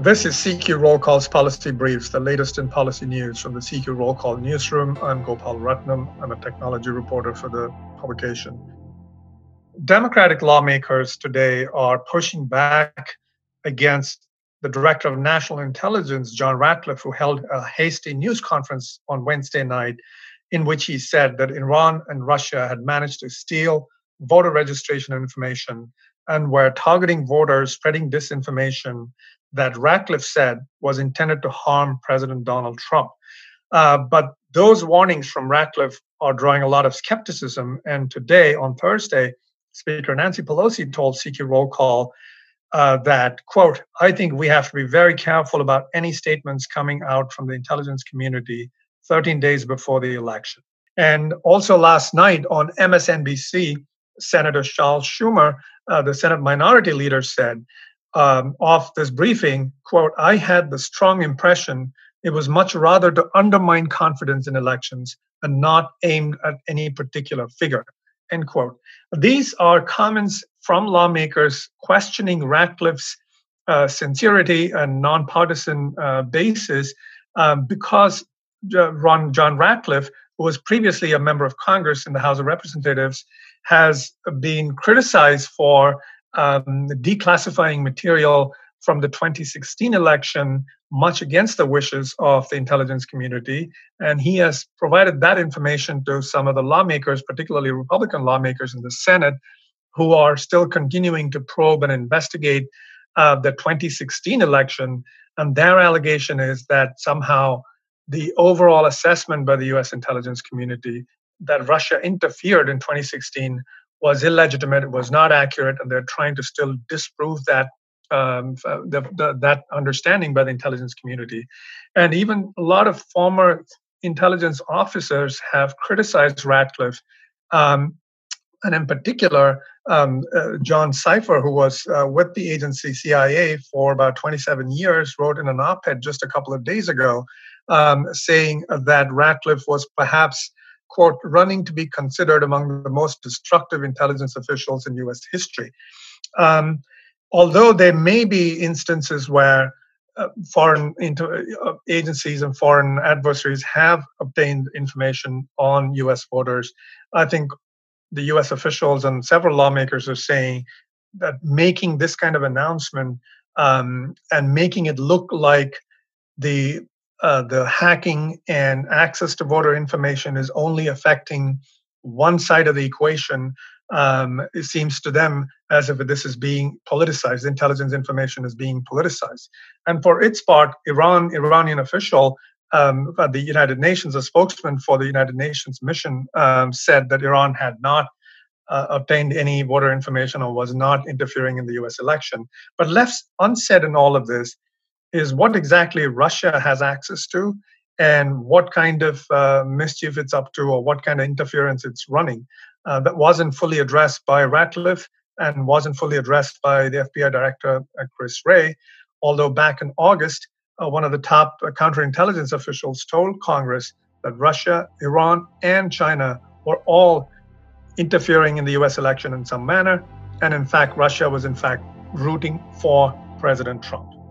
This is CQ Roll Call's Policy Briefs, the latest in policy news from the CQ Roll Call newsroom. I'm Gopal Ratnam. I'm a technology reporter for the publication. Democratic lawmakers today are pushing back against the director of national intelligence, John Ratcliffe, who held a hasty news conference on Wednesday night in which he said that Iran and Russia had managed to steal voter registration information and were targeting voters, spreading disinformation that Ratcliffe said was intended to harm President Donald Trump. Uh, but those warnings from Ratcliffe are drawing a lot of skepticism. And today, on Thursday, Speaker Nancy Pelosi told CQ Roll Call uh, that, quote, I think we have to be very careful about any statements coming out from the intelligence community 13 days before the election. And also last night on MSNBC, Senator Charles Schumer, uh, the Senate minority leader, said um, of this briefing, quote, I had the strong impression it was much rather to undermine confidence in elections and not aimed at any particular figure, end quote. These are comments from lawmakers questioning Ratcliffe's uh, sincerity and nonpartisan uh, basis um, because Ron, John Ratcliffe, who was previously a member of Congress in the House of Representatives, has been criticized for um, declassifying material from the 2016 election, much against the wishes of the intelligence community. And he has provided that information to some of the lawmakers, particularly Republican lawmakers in the Senate, who are still continuing to probe and investigate uh, the 2016 election. And their allegation is that somehow the overall assessment by the US intelligence community that Russia interfered in 2016 was illegitimate, was not accurate, and they're trying to still disprove that um, the, the, that understanding by the intelligence community. And even a lot of former intelligence officers have criticized Ratcliffe. Um, and in particular, um, uh, John Sipher, who was uh, with the agency CIA for about 27 years, wrote in an op ed just a couple of days ago um, saying that Ratcliffe was perhaps quote, running to be considered among the most destructive intelligence officials in US history. Um, although there may be instances where uh, foreign inter- uh, agencies and foreign adversaries have obtained information on US voters, I think the US officials and several lawmakers are saying that making this kind of announcement um, and making it look like the uh, the hacking and access to voter information is only affecting one side of the equation, um, it seems to them as if this is being politicized. Intelligence information is being politicized. And for its part, Iran, Iranian official um, at the United Nations, a spokesman for the United Nations mission, um, said that Iran had not uh, obtained any voter information or was not interfering in the US election. But left unsaid in all of this is what exactly Russia has access to and what kind of uh, mischief it's up to or what kind of interference it's running. Uh, that wasn't fully addressed by Ratcliffe and wasn't fully addressed by the FBI director, uh, Chris Wray. Although back in August, uh, one of the top uh, counterintelligence officials told Congress that Russia, Iran, and China were all interfering in the US election in some manner. And in fact, Russia was in fact rooting for President Trump.